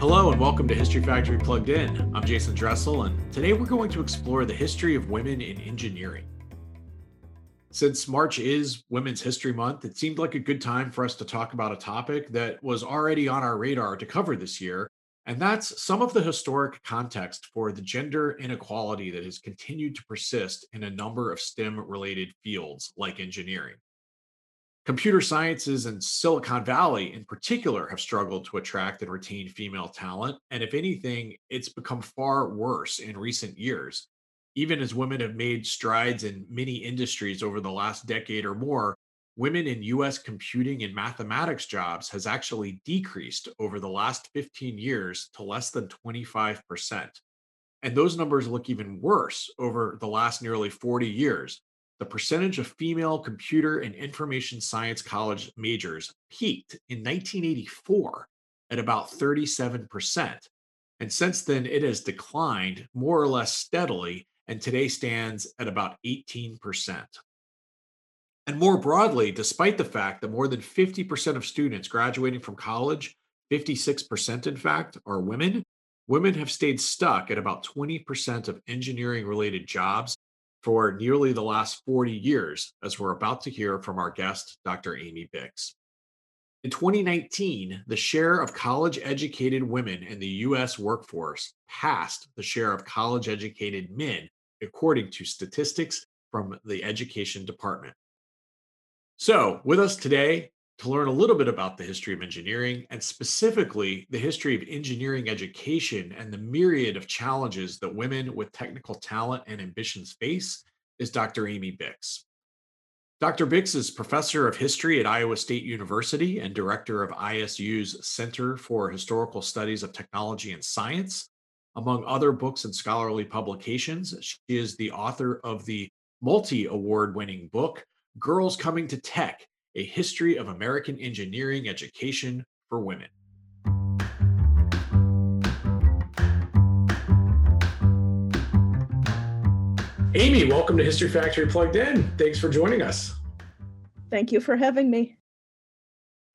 Hello and welcome to History Factory Plugged In. I'm Jason Dressel, and today we're going to explore the history of women in engineering. Since March is Women's History Month, it seemed like a good time for us to talk about a topic that was already on our radar to cover this year, and that's some of the historic context for the gender inequality that has continued to persist in a number of STEM related fields like engineering. Computer sciences and Silicon Valley, in particular, have struggled to attract and retain female talent. And if anything, it's become far worse in recent years. Even as women have made strides in many industries over the last decade or more, women in US computing and mathematics jobs has actually decreased over the last 15 years to less than 25%. And those numbers look even worse over the last nearly 40 years the percentage of female computer and information science college majors peaked in 1984 at about 37%. And since then, it has declined more or less steadily and today stands at about 18%. And more broadly, despite the fact that more than 50% of students graduating from college, 56% in fact, are women, women have stayed stuck at about 20% of engineering related jobs for nearly the last 40 years, as we're about to hear from our guest, Dr. Amy Bix. In 2019, the share of college educated women in the US workforce passed the share of college educated men, according to statistics from the Education Department. So, with us today to learn a little bit about the history of engineering and specifically the history of engineering education and the myriad of challenges that women with technical talent and ambitions face is Dr. Amy Bix. Dr. Bix is professor of history at Iowa State University and director of ISU's Center for Historical Studies of Technology and Science. Among other books and scholarly publications, she is the author of the multi award winning book, Girls Coming to Tech a History of American Engineering Education for Women. Amy, welcome to History Factory Plugged In. Thanks for joining us. Thank you for having me.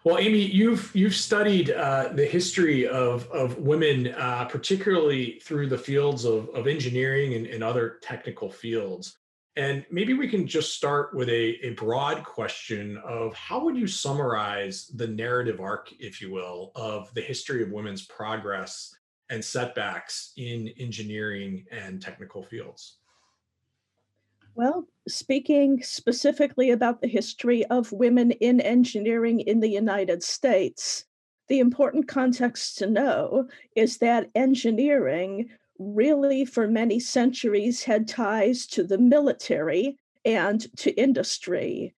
Well, Amy, you've you've studied uh, the history of of women, uh, particularly through the fields of, of engineering and, and other technical fields. And maybe we can just start with a, a broad question of how would you summarize the narrative arc, if you will, of the history of women's progress and setbacks in engineering and technical fields? Well, speaking specifically about the history of women in engineering in the United States, the important context to know is that engineering really for many centuries had ties to the military and to industry.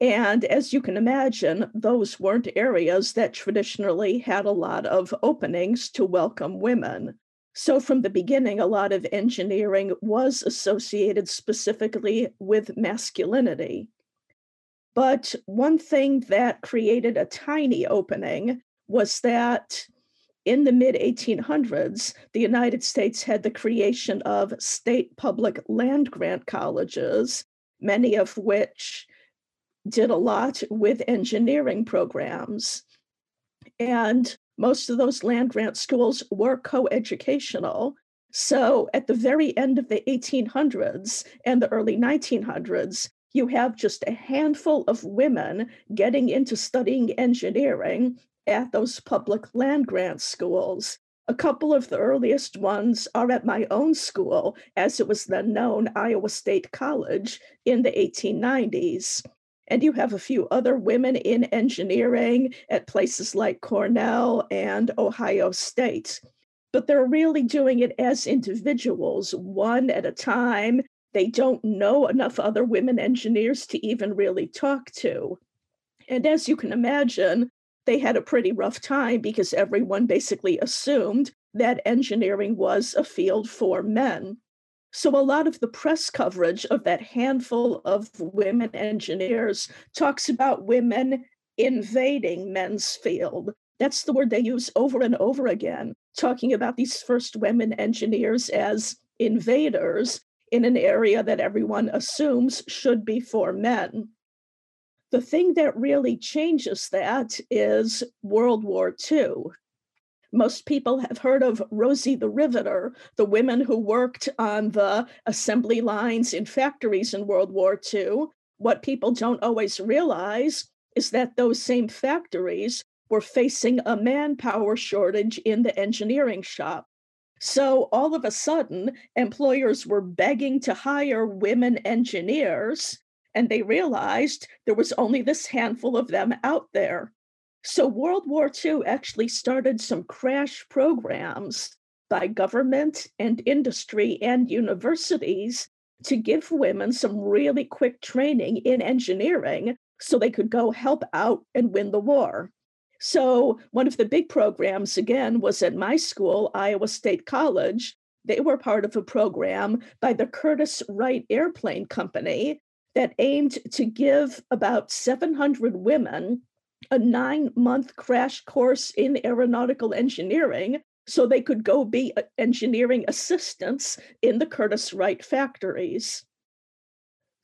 And as you can imagine, those weren't areas that traditionally had a lot of openings to welcome women. So, from the beginning, a lot of engineering was associated specifically with masculinity. But one thing that created a tiny opening was that in the mid 1800s, the United States had the creation of state public land grant colleges, many of which did a lot with engineering programs. And most of those land grant schools were coeducational. So at the very end of the 1800s and the early 1900s, you have just a handful of women getting into studying engineering at those public land grant schools. A couple of the earliest ones are at my own school, as it was then known, Iowa State College, in the 1890s. And you have a few other women in engineering at places like Cornell and Ohio State. But they're really doing it as individuals, one at a time. They don't know enough other women engineers to even really talk to. And as you can imagine, they had a pretty rough time because everyone basically assumed that engineering was a field for men. So, a lot of the press coverage of that handful of women engineers talks about women invading men's field. That's the word they use over and over again, talking about these first women engineers as invaders in an area that everyone assumes should be for men. The thing that really changes that is World War II. Most people have heard of Rosie the Riveter, the women who worked on the assembly lines in factories in World War II. What people don't always realize is that those same factories were facing a manpower shortage in the engineering shop. So all of a sudden, employers were begging to hire women engineers, and they realized there was only this handful of them out there. So World War II actually started some crash programs by government and industry and universities to give women some really quick training in engineering so they could go help out and win the war. So, one of the big programs, again, was at my school, Iowa State College. They were part of a program by the Curtiss Wright Airplane Company that aimed to give about 700 women a nine month crash course in aeronautical engineering so they could go be engineering assistants in the Curtiss Wright factories.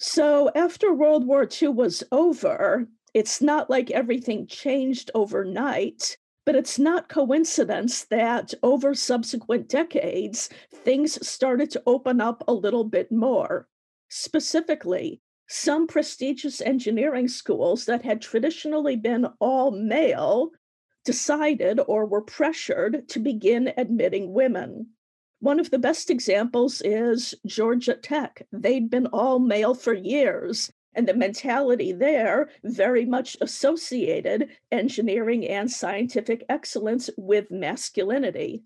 So after World War II was over, it's not like everything changed overnight, but it's not coincidence that over subsequent decades, things started to open up a little bit more. Specifically, some prestigious engineering schools that had traditionally been all male decided or were pressured to begin admitting women. One of the best examples is Georgia Tech. They'd been all male for years, and the mentality there very much associated engineering and scientific excellence with masculinity.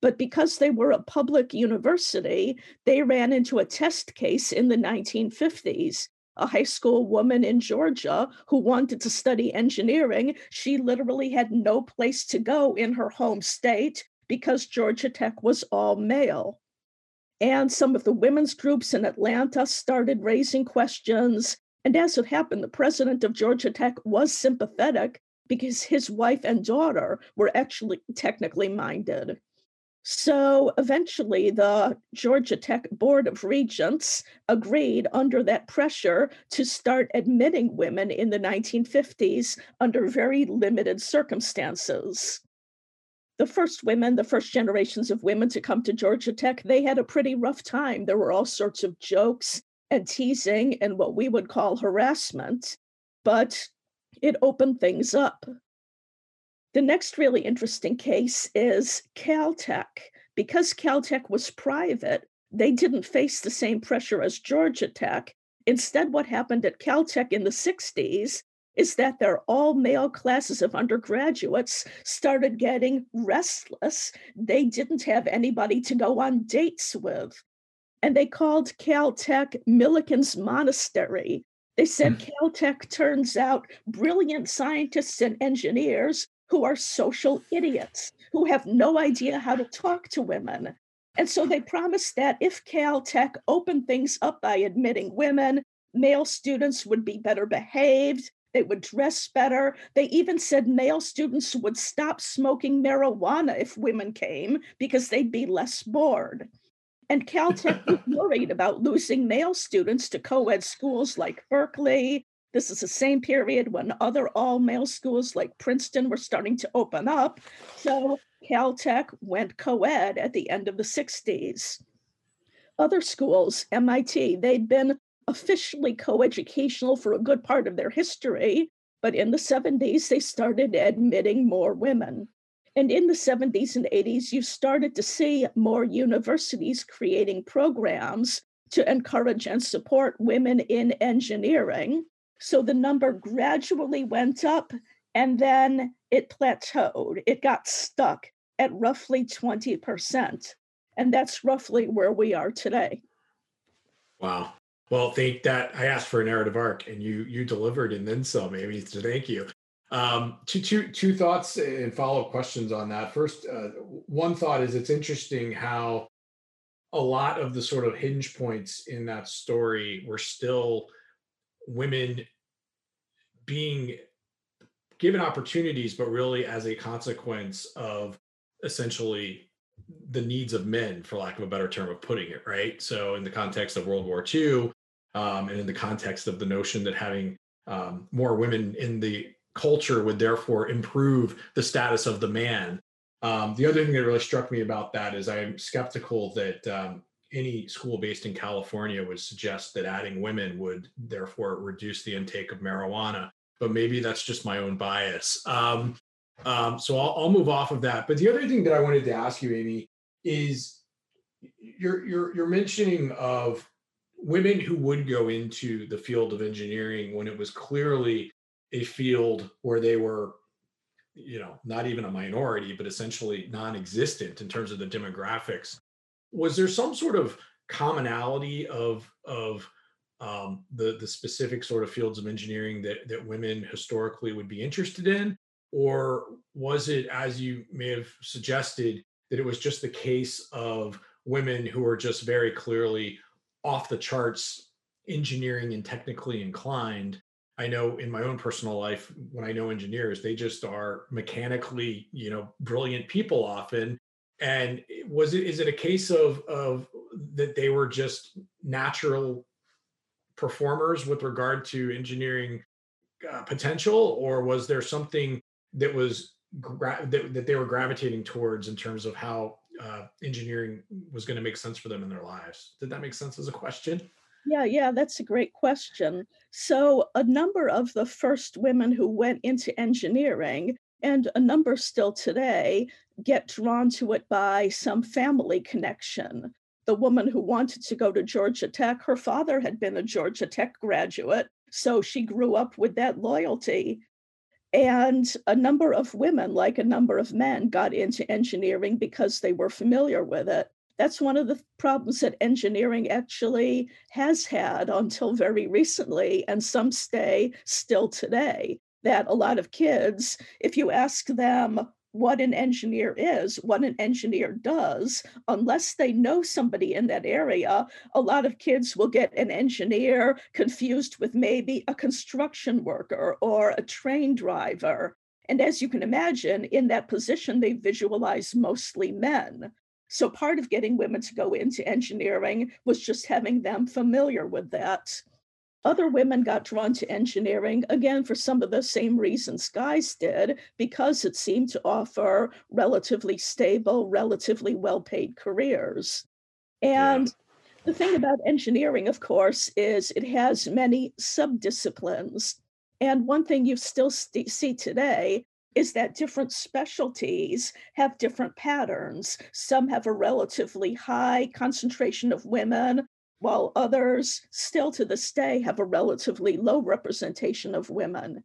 But because they were a public university, they ran into a test case in the 1950s. A high school woman in Georgia who wanted to study engineering, she literally had no place to go in her home state because Georgia Tech was all male. And some of the women's groups in Atlanta started raising questions. And as it happened, the president of Georgia Tech was sympathetic because his wife and daughter were actually technically minded. So eventually, the Georgia Tech Board of Regents agreed under that pressure to start admitting women in the 1950s under very limited circumstances the first women, the first generations of women to come to Georgia Tech, they had a pretty rough time. There were all sorts of jokes and teasing and what we would call harassment, but it opened things up. The next really interesting case is Caltech. Because Caltech was private, they didn't face the same pressure as Georgia Tech. Instead, what happened at Caltech in the 60s is that their all male classes of undergraduates started getting restless. They didn't have anybody to go on dates with. And they called Caltech Millikan's Monastery. They said mm. Caltech turns out brilliant scientists and engineers who are social idiots, who have no idea how to talk to women. And so they promised that if Caltech opened things up by admitting women, male students would be better behaved, they would dress better. They even said male students would stop smoking marijuana if women came because they'd be less bored. And Caltech was worried about losing male students to co ed schools like Berkeley. This is the same period when other all male schools like Princeton were starting to open up. So Caltech went co ed at the end of the 60s. Other schools, MIT, they'd been officially coeducational for a good part of their history, but in the 70s, they started admitting more women. And in the 70s and 80s, you started to see more universities creating programs to encourage and support women in engineering. So the number gradually went up and then it plateaued. It got stuck at roughly 20%. And that's roughly where we are today. Wow. Well, thank that I asked for a narrative arc and you you delivered and then some, Amy. So thank you. Um, two, two, two thoughts and follow up questions on that. First, uh, one thought is it's interesting how a lot of the sort of hinge points in that story were still women being given opportunities, but really as a consequence of essentially the needs of men, for lack of a better term of putting it, right? So, in the context of World War II, um, and in the context of the notion that having um, more women in the culture would therefore improve the status of the man. Um, the other thing that really struck me about that is I'm skeptical that um, any school based in California would suggest that adding women would therefore reduce the intake of marijuana. But maybe that's just my own bias. Um, um, so I'll, I'll move off of that. But the other thing that I wanted to ask you, Amy, is you're you're you're mentioning of women who would go into the field of engineering when it was clearly a field where they were you know not even a minority but essentially non-existent in terms of the demographics was there some sort of commonality of of um, the the specific sort of fields of engineering that that women historically would be interested in? Or was it as you may have suggested that it was just the case of women who are just very clearly off the charts engineering and technically inclined? I know in my own personal life when i know engineers they just are mechanically you know brilliant people often and was it is it a case of of that they were just natural performers with regard to engineering uh, potential or was there something that was gra- that, that they were gravitating towards in terms of how uh, engineering was going to make sense for them in their lives. Did that make sense as a question? Yeah, yeah, that's a great question. So, a number of the first women who went into engineering, and a number still today, get drawn to it by some family connection. The woman who wanted to go to Georgia Tech, her father had been a Georgia Tech graduate, so she grew up with that loyalty. And a number of women, like a number of men, got into engineering because they were familiar with it. That's one of the problems that engineering actually has had until very recently, and some stay still today. That a lot of kids, if you ask them, what an engineer is, what an engineer does, unless they know somebody in that area, a lot of kids will get an engineer confused with maybe a construction worker or a train driver. And as you can imagine, in that position, they visualize mostly men. So part of getting women to go into engineering was just having them familiar with that. Other women got drawn to engineering, again, for some of the same reasons guys did, because it seemed to offer relatively stable, relatively well paid careers. And yeah. the thing about engineering, of course, is it has many subdisciplines. And one thing you still st- see today is that different specialties have different patterns. Some have a relatively high concentration of women, while others still to this day have a relatively low representation of women.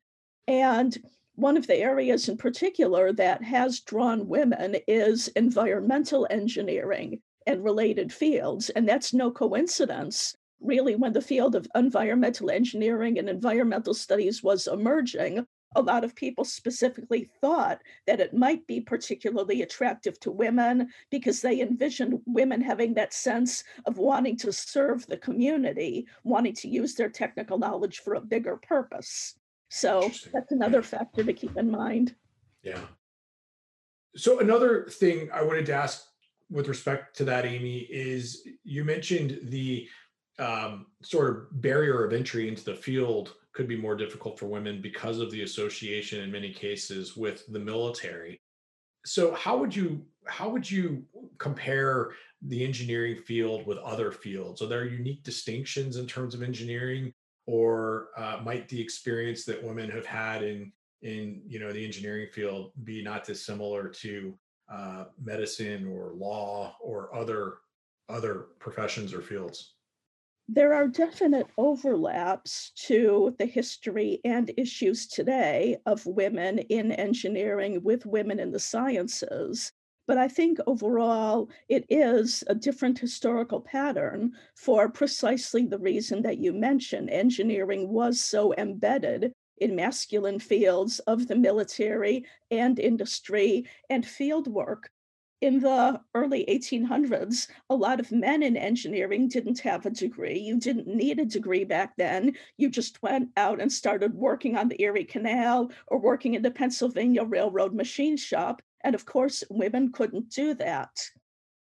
And one of the areas in particular that has drawn women is environmental engineering and related fields. And that's no coincidence. Really, when the field of environmental engineering and environmental studies was emerging, a lot of people specifically thought that it might be particularly attractive to women because they envisioned women having that sense of wanting to serve the community, wanting to use their technical knowledge for a bigger purpose. So that's another factor to keep in mind. Yeah. So another thing I wanted to ask with respect to that, Amy, is you mentioned the um, sort of barrier of entry into the field could be more difficult for women because of the association in many cases with the military. So how would you how would you compare the engineering field with other fields? Are there unique distinctions in terms of engineering, or uh, might the experience that women have had in in you know the engineering field be not dissimilar to uh, medicine or law or other other professions or fields? There are definite overlaps to the history and issues today of women in engineering with women in the sciences. But I think overall it is a different historical pattern for precisely the reason that you mentioned. Engineering was so embedded in masculine fields of the military and industry and field work in the early 1800s, a lot of men in engineering didn't have a degree. You didn't need a degree back then. You just went out and started working on the Erie Canal or working in the Pennsylvania Railroad machine shop. And of course, women couldn't do that.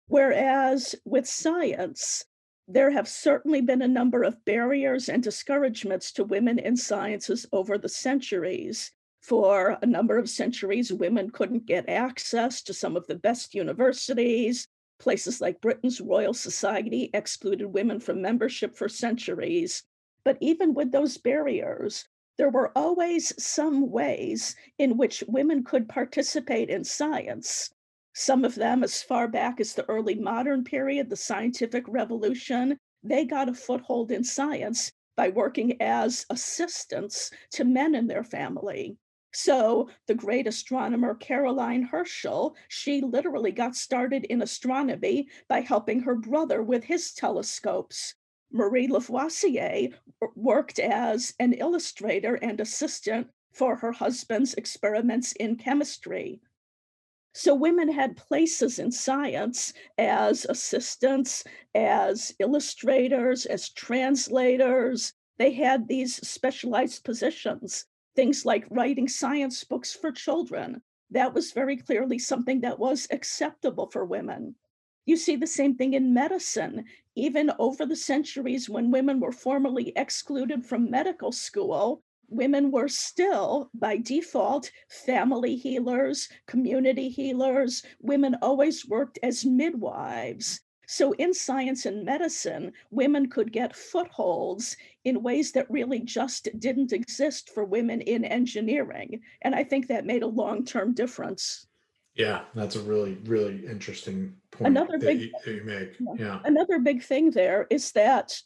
Whereas with science, there have certainly been a number of barriers and discouragements to women in sciences over the centuries. For a number of centuries, women couldn't get access to some of the best universities. Places like Britain's Royal Society excluded women from membership for centuries. But even with those barriers, there were always some ways in which women could participate in science. Some of them, as far back as the early modern period, the scientific revolution, they got a foothold in science by working as assistants to men in their family. So, the great astronomer Caroline Herschel, she literally got started in astronomy by helping her brother with his telescopes. Marie Lavoisier worked as an illustrator and assistant for her husband's experiments in chemistry. So, women had places in science as assistants, as illustrators, as translators. They had these specialized positions things like writing science books for children. That was very clearly something that was acceptable for women. You see the same thing in medicine. Even over the centuries when women were formally excluded from medical school, women were still, by default, family healers, community healers. Women always worked as midwives. So, in science and medicine, women could get footholds in ways that really just didn't exist for women in engineering. And I think that made a long term difference. Yeah, that's a really, really interesting point another that, big, you, that you make. Yeah. Another big thing there is that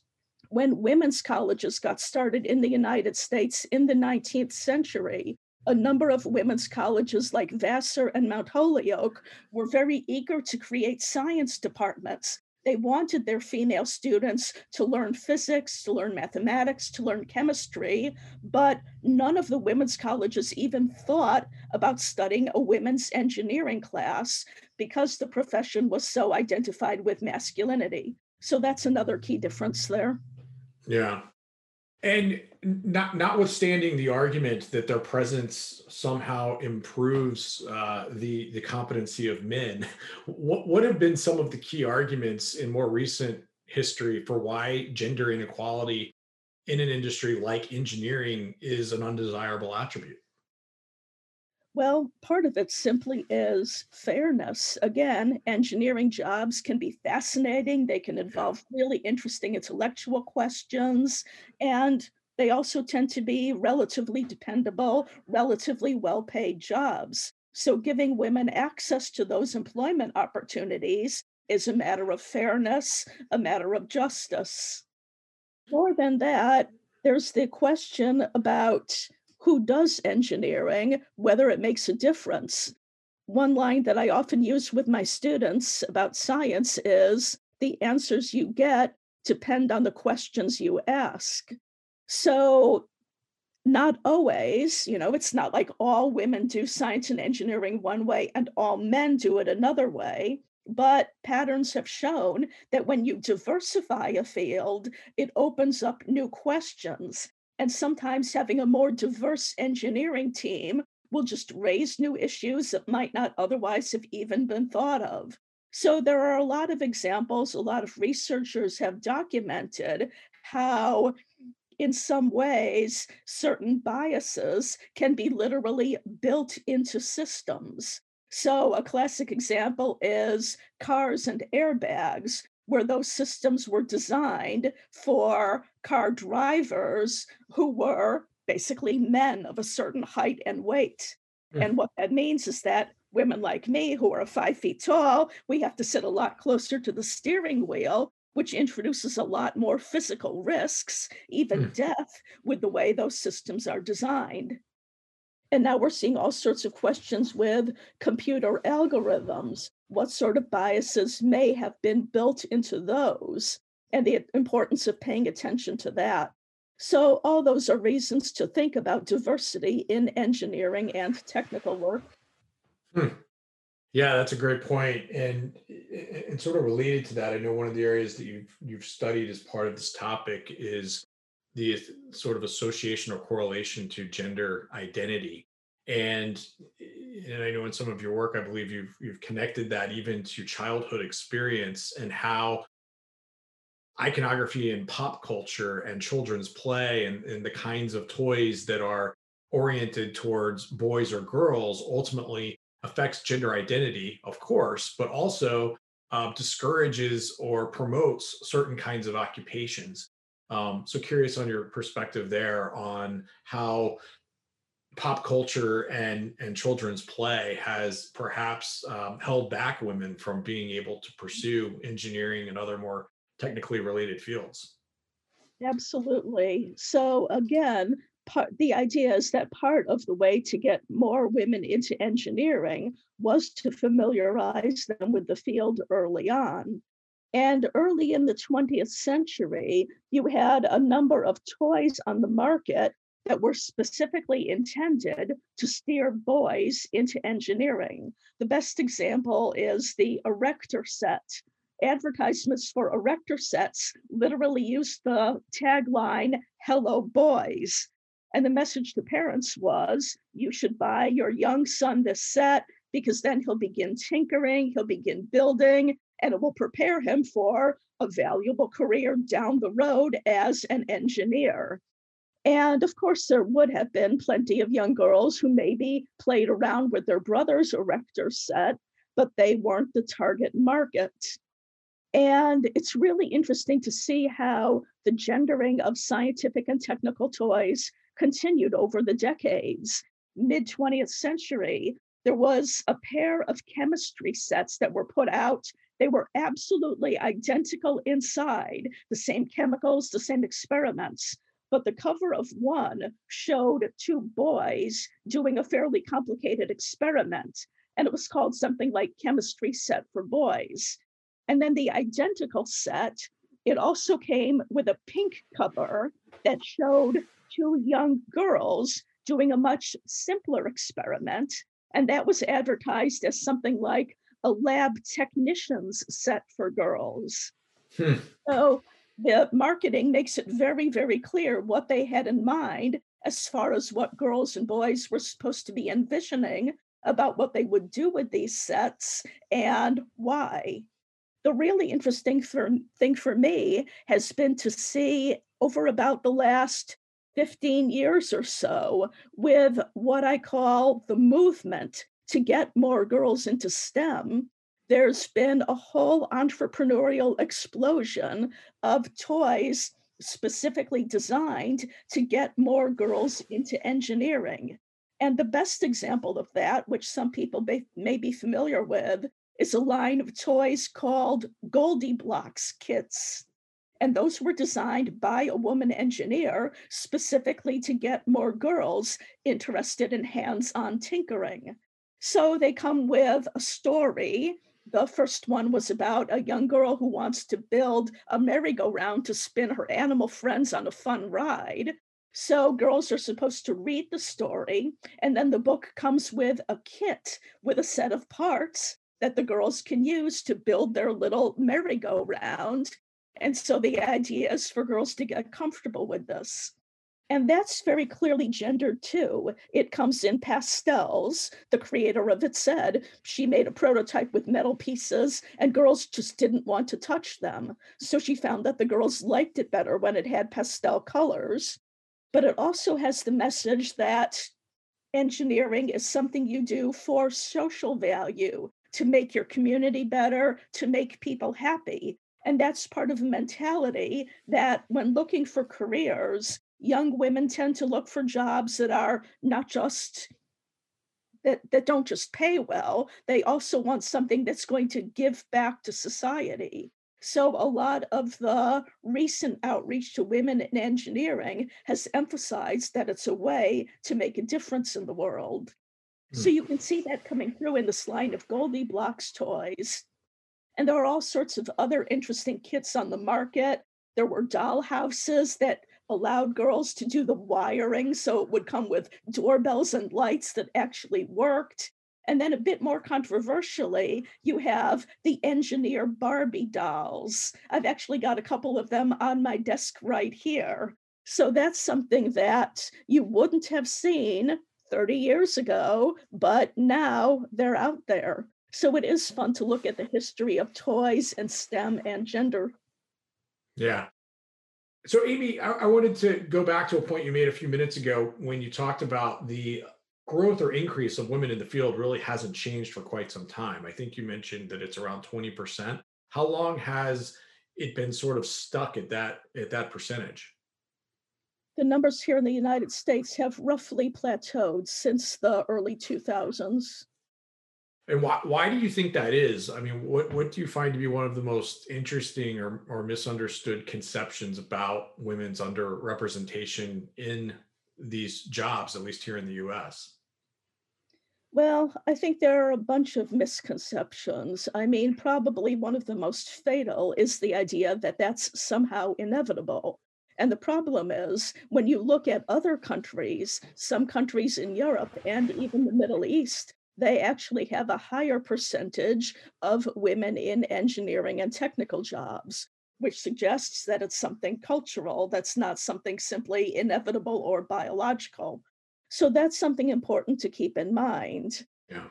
when women's colleges got started in the United States in the 19th century, a number of women's colleges like Vassar and Mount Holyoke were very eager to create science departments. They wanted their female students to learn physics, to learn mathematics, to learn chemistry, but none of the women's colleges even thought about studying a women's engineering class because the profession was so identified with masculinity. So that's another key difference there. Yeah. And not notwithstanding the argument that their presence somehow improves uh, the the competency of men, what what have been some of the key arguments in more recent history for why gender inequality in an industry like engineering is an undesirable attribute? Well, part of it simply is fairness. Again, engineering jobs can be fascinating, they can involve really interesting intellectual questions, and they also tend to be relatively dependable, relatively well paid jobs. So, giving women access to those employment opportunities is a matter of fairness, a matter of justice. More than that, there's the question about who does engineering, whether it makes a difference. One line that I often use with my students about science is the answers you get depend on the questions you ask. So, not always, you know, it's not like all women do science and engineering one way and all men do it another way. But patterns have shown that when you diversify a field, it opens up new questions and sometimes having a more diverse engineering team will just raise new issues that might not otherwise have even been thought of. So there are a lot of examples, a lot of researchers have documented how in some ways, certain biases can be literally built into systems. So, a classic example is cars and airbags where those systems were designed for car drivers who were basically men of a certain height and weight. Mm. And what that means is that women like me, who are five feet tall, we have to sit a lot closer to the steering wheel, which introduces a lot more physical risks, even mm. death, with the way those systems are designed. And now we're seeing all sorts of questions with computer algorithms. What sort of biases may have been built into those, and the importance of paying attention to that. So, all those are reasons to think about diversity in engineering and technical work. Hmm. Yeah, that's a great point. And, and sort of related to that, I know one of the areas that you've you've studied as part of this topic is the sort of association or correlation to gender identity and and i know in some of your work i believe you've you've connected that even to childhood experience and how iconography and pop culture and children's play and, and the kinds of toys that are oriented towards boys or girls ultimately affects gender identity, of course, but also um, discourages or promotes certain kinds of occupations. Um, so, curious on your perspective there on how pop culture and and children's play has perhaps um, held back women from being able to pursue engineering and other more technically related fields. Absolutely. So again, part the idea is that part of the way to get more women into engineering was to familiarize them with the field early on. And early in the 20th century, you had a number of toys on the market that were specifically intended to steer boys into engineering. The best example is the erector set, advertisements for erector sets literally used the tagline, Hello Boys. And the message to parents was you should buy your young son this set because then he'll begin tinkering, he'll begin building, and it will prepare him for a valuable career down the road as an engineer. And of course, there would have been plenty of young girls who maybe played around with their brother's erector set, but they weren't the target market. And it's really interesting to see how the gendering of scientific and technical toys continued over the decades. Mid 20th century, there was a pair of chemistry sets that were put out. They were absolutely identical inside, the same chemicals, the same experiments. But the cover of one showed two boys doing a fairly complicated experiment. And it was called something like Chemistry Set for Boys. And then the identical set, it also came with a pink cover that showed two young girls doing a much simpler experiment. And that was advertised as something like a lab technician's set for girls. Hmm. So the marketing makes it very, very clear what they had in mind as far as what girls and boys were supposed to be envisioning about what they would do with these sets and why the really interesting for, thing for me has been to see over about the last 15 years or so with what I call the movement to get more girls into STEM. There's been a whole entrepreneurial explosion of toys specifically designed to get more girls into engineering. And the best example of that, which some people may, may be familiar with, is a line of toys called GoldieBlox kits. And those were designed by a woman engineer specifically to get more girls interested in hands on tinkering. So they come with a story. The first one was about a young girl who wants to build a merry-go-round to spin her animal friends on a fun ride. So girls are supposed to read the story, and then the book comes with a kit with a set of parts that the girls can use to build their little merry-go-round. And so the idea is for girls to get comfortable with this. And that's very clearly gendered too. It comes in pastels. The creator of it said she made a prototype with metal pieces and girls just didn't want to touch them. So she found that the girls liked it better when it had pastel colors. But it also has the message that engineering is something you do for social value to make your community better, to make people happy. And that's part of a mentality that when looking for careers, young women tend to look for jobs that are not just that, that don't just pay well, they also want something that's going to give back to society. So, a lot of the recent outreach to women in engineering has emphasized that it's a way to make a difference in the world. So hmm. you can see that coming through in this line of GoldieBlox toys. And there are all sorts of other interesting kits on the market. There were doll houses that allowed girls to do the wiring, so it would come with doorbells and lights that actually worked. And then a bit more controversially, you have the engineer Barbie dolls. I've actually got a couple of them on my desk right here. So that's something that you wouldn't have seen 30 years ago, but now they're out there. So it is fun to look at the history of toys and STEM and gender. Yeah. So, Amy, I, I wanted to go back to a point you made a few minutes ago when you talked about the growth or increase of women in the field really hasn't changed for quite some time. I think you mentioned that it's around 20%. How long has it been sort of stuck at that at that percentage? The numbers here in the United States have roughly plateaued since the early 2000s. And why, why do you think that is? I mean, what, what do you find to be one of the most interesting or, or misunderstood conceptions about women's underrepresentation in these jobs, at least here in the US? Well, I think there are a bunch of misconceptions. I mean, probably one of the most fatal is the idea that that's somehow inevitable. And the problem is when you look at other countries, some countries in Europe and even the Middle East, they actually have a higher percentage of women in engineering and technical jobs, which suggests that it's something cultural, that's not something simply inevitable or biological. So that's something important to keep in mind. Yeah.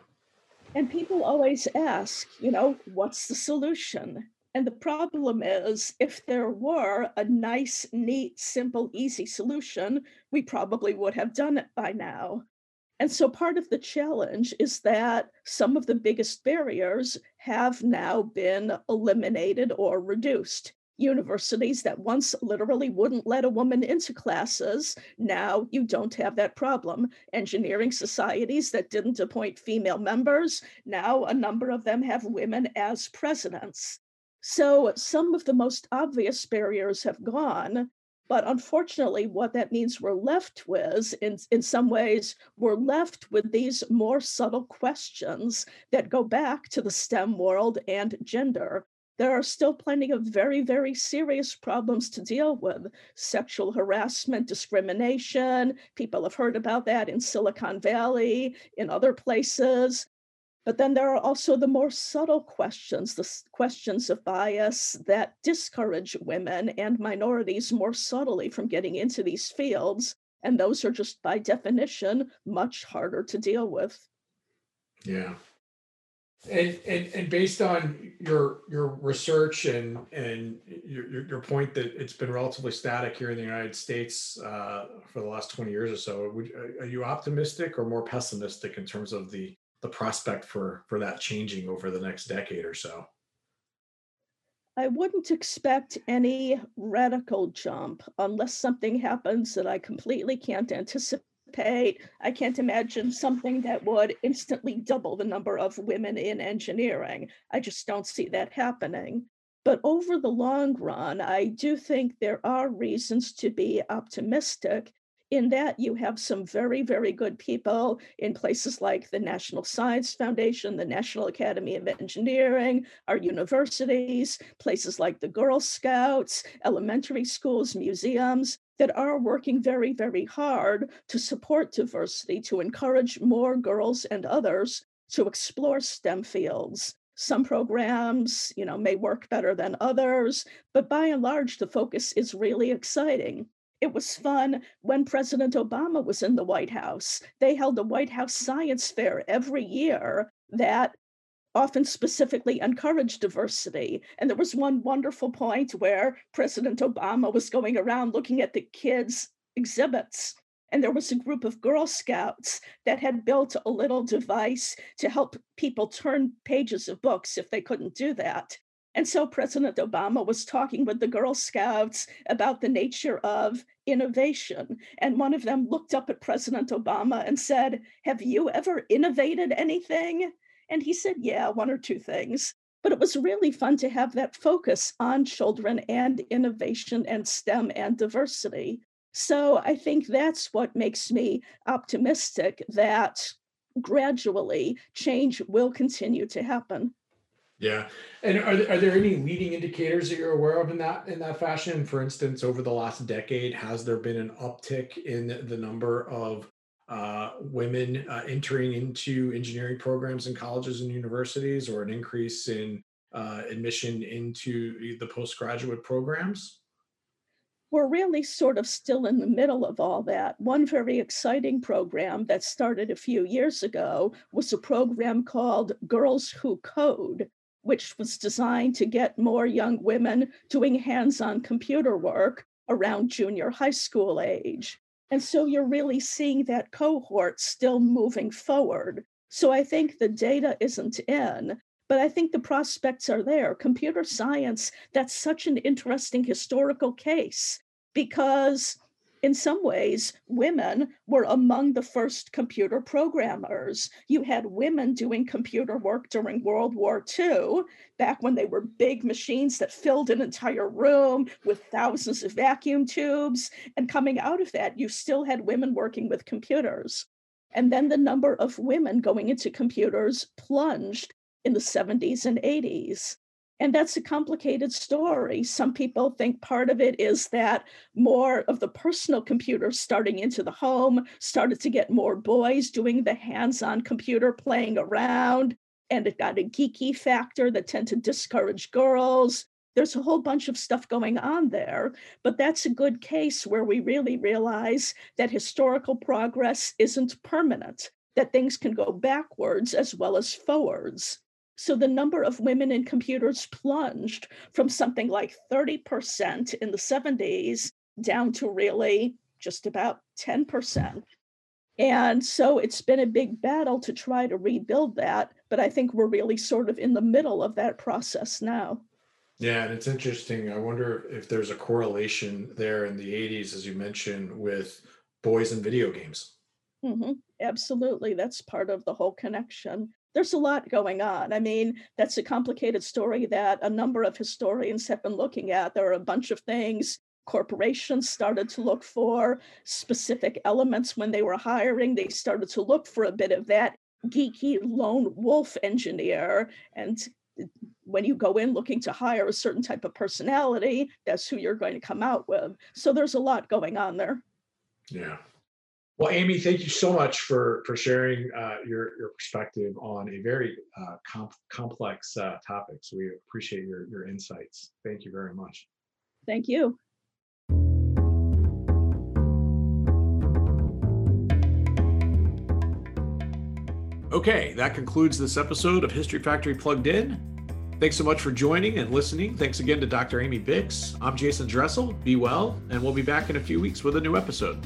And people always ask, you know, what's the solution? And the problem is, if there were a nice, neat, simple, easy solution, we probably would have done it by now. And so part of the challenge is that some of the biggest barriers have now been eliminated or reduced. Universities that once literally wouldn't let a woman into classes, now you don't have that problem. Engineering societies that didn't appoint female members, now a number of them have women as presidents. So some of the most obvious barriers have gone, but unfortunately, what that means we're left with, in, in some ways, we're left with these more subtle questions that go back to the STEM world and gender. There are still plenty of very, very serious problems to deal with sexual harassment, discrimination. People have heard about that in Silicon Valley, in other places. But then there are also the more subtle questions, the questions of bias that discourage women and minorities more subtly from getting into these fields. And those are just by definition much harder to deal with. Yeah. And, and and based on your your research and and your your point that it's been relatively static here in the United States uh, for the last twenty years or so, would, are you optimistic or more pessimistic in terms of the the prospect for for that changing over the next decade or so? I wouldn't expect any radical jump unless something happens that I completely can't anticipate. I can't imagine something that would instantly double the number of women in engineering. I just don't see that happening. But over the long run, I do think there are reasons to be optimistic in that you have some very, very good people in places like the National Science Foundation, the National Academy of Engineering, our universities, places like the Girl Scouts, elementary schools, museums that are working very, very hard to support diversity, to encourage more girls and others to explore STEM fields. Some programs you know may work better than others but by and large the focus is really exciting it was fun when President Obama was in the White House. They held a White House science fair every year that often specifically encouraged diversity. And there was one wonderful point where President Obama was going around looking at the kids' exhibits. And there was a group of Girl Scouts that had built a little device to help people turn pages of books if they couldn't do that. And so President Obama was talking with the Girl Scouts about the nature of innovation. And one of them looked up at President Obama and said, Have you ever innovated anything? And he said, Yeah, one or two things. But it was really fun to have that focus on children and innovation and STEM and diversity. So I think that's what makes me optimistic that gradually change will continue to happen. Yeah, and are there, are there any leading indicators that you're aware of in that in that fashion? For instance, over the last decade, has there been an uptick in the number of uh, women uh, entering into engineering programs in colleges and universities, or an increase in uh, admission into the postgraduate programs? We're really sort of still in the middle of all that. One very exciting program that started a few years ago was a program called Girls Who Code, which was designed to get more young women doing hands on computer work around junior high school age. And so you're really seeing that cohort still moving forward. So I think the data isn't in, but I think the prospects are there. Computer science, that's such an interesting historical case because in some ways, women were among the first computer programmers. You had women doing computer work during World War II, back when they were big machines that filled an entire room with thousands of vacuum tubes. And coming out of that, you still had women working with computers. And then the number of women going into computers plunged in the 70s and 80s. And that's a complicated story. Some people think part of it is that more of the personal computers starting into the home started to get more boys doing the hands on computer playing around. And it got a geeky factor that tend to discourage girls. There's a whole bunch of stuff going on there, but that's a good case where we really realize that historical progress isn't permanent, that things can go backwards as well as forwards. So the number of women in computers plunged from something like 30% in the 70s down to really just about 10%. And so it's been a big battle to try to rebuild that. But I think we're really sort of in the middle of that process now. Yeah, and it's interesting. I wonder if there's a correlation there in the 80s, as you mentioned, with boys and video games. Mm-hmm. Absolutely. That's part of the whole connection there's a lot going on. I mean, that's a complicated story that a number of historians have been looking at. There are a bunch of things corporations started to look for, specific elements when they were hiring. They started to look for a bit of that geeky lone wolf engineer. And when you go in looking to hire a certain type of personality, that's who you're going to come out with. So there's a lot going on there. Yeah. Well, Amy, thank you so much for for sharing uh, your your perspective on a very uh, comp- complex uh, topic. So we appreciate your your insights. Thank you very much. Thank you. Okay, that concludes this episode of History Factory Plugged In. Thanks so much for joining and listening. Thanks again to Dr. Amy Bix. I'm Jason Dressel. Be well, and we'll be back in a few weeks with a new episode.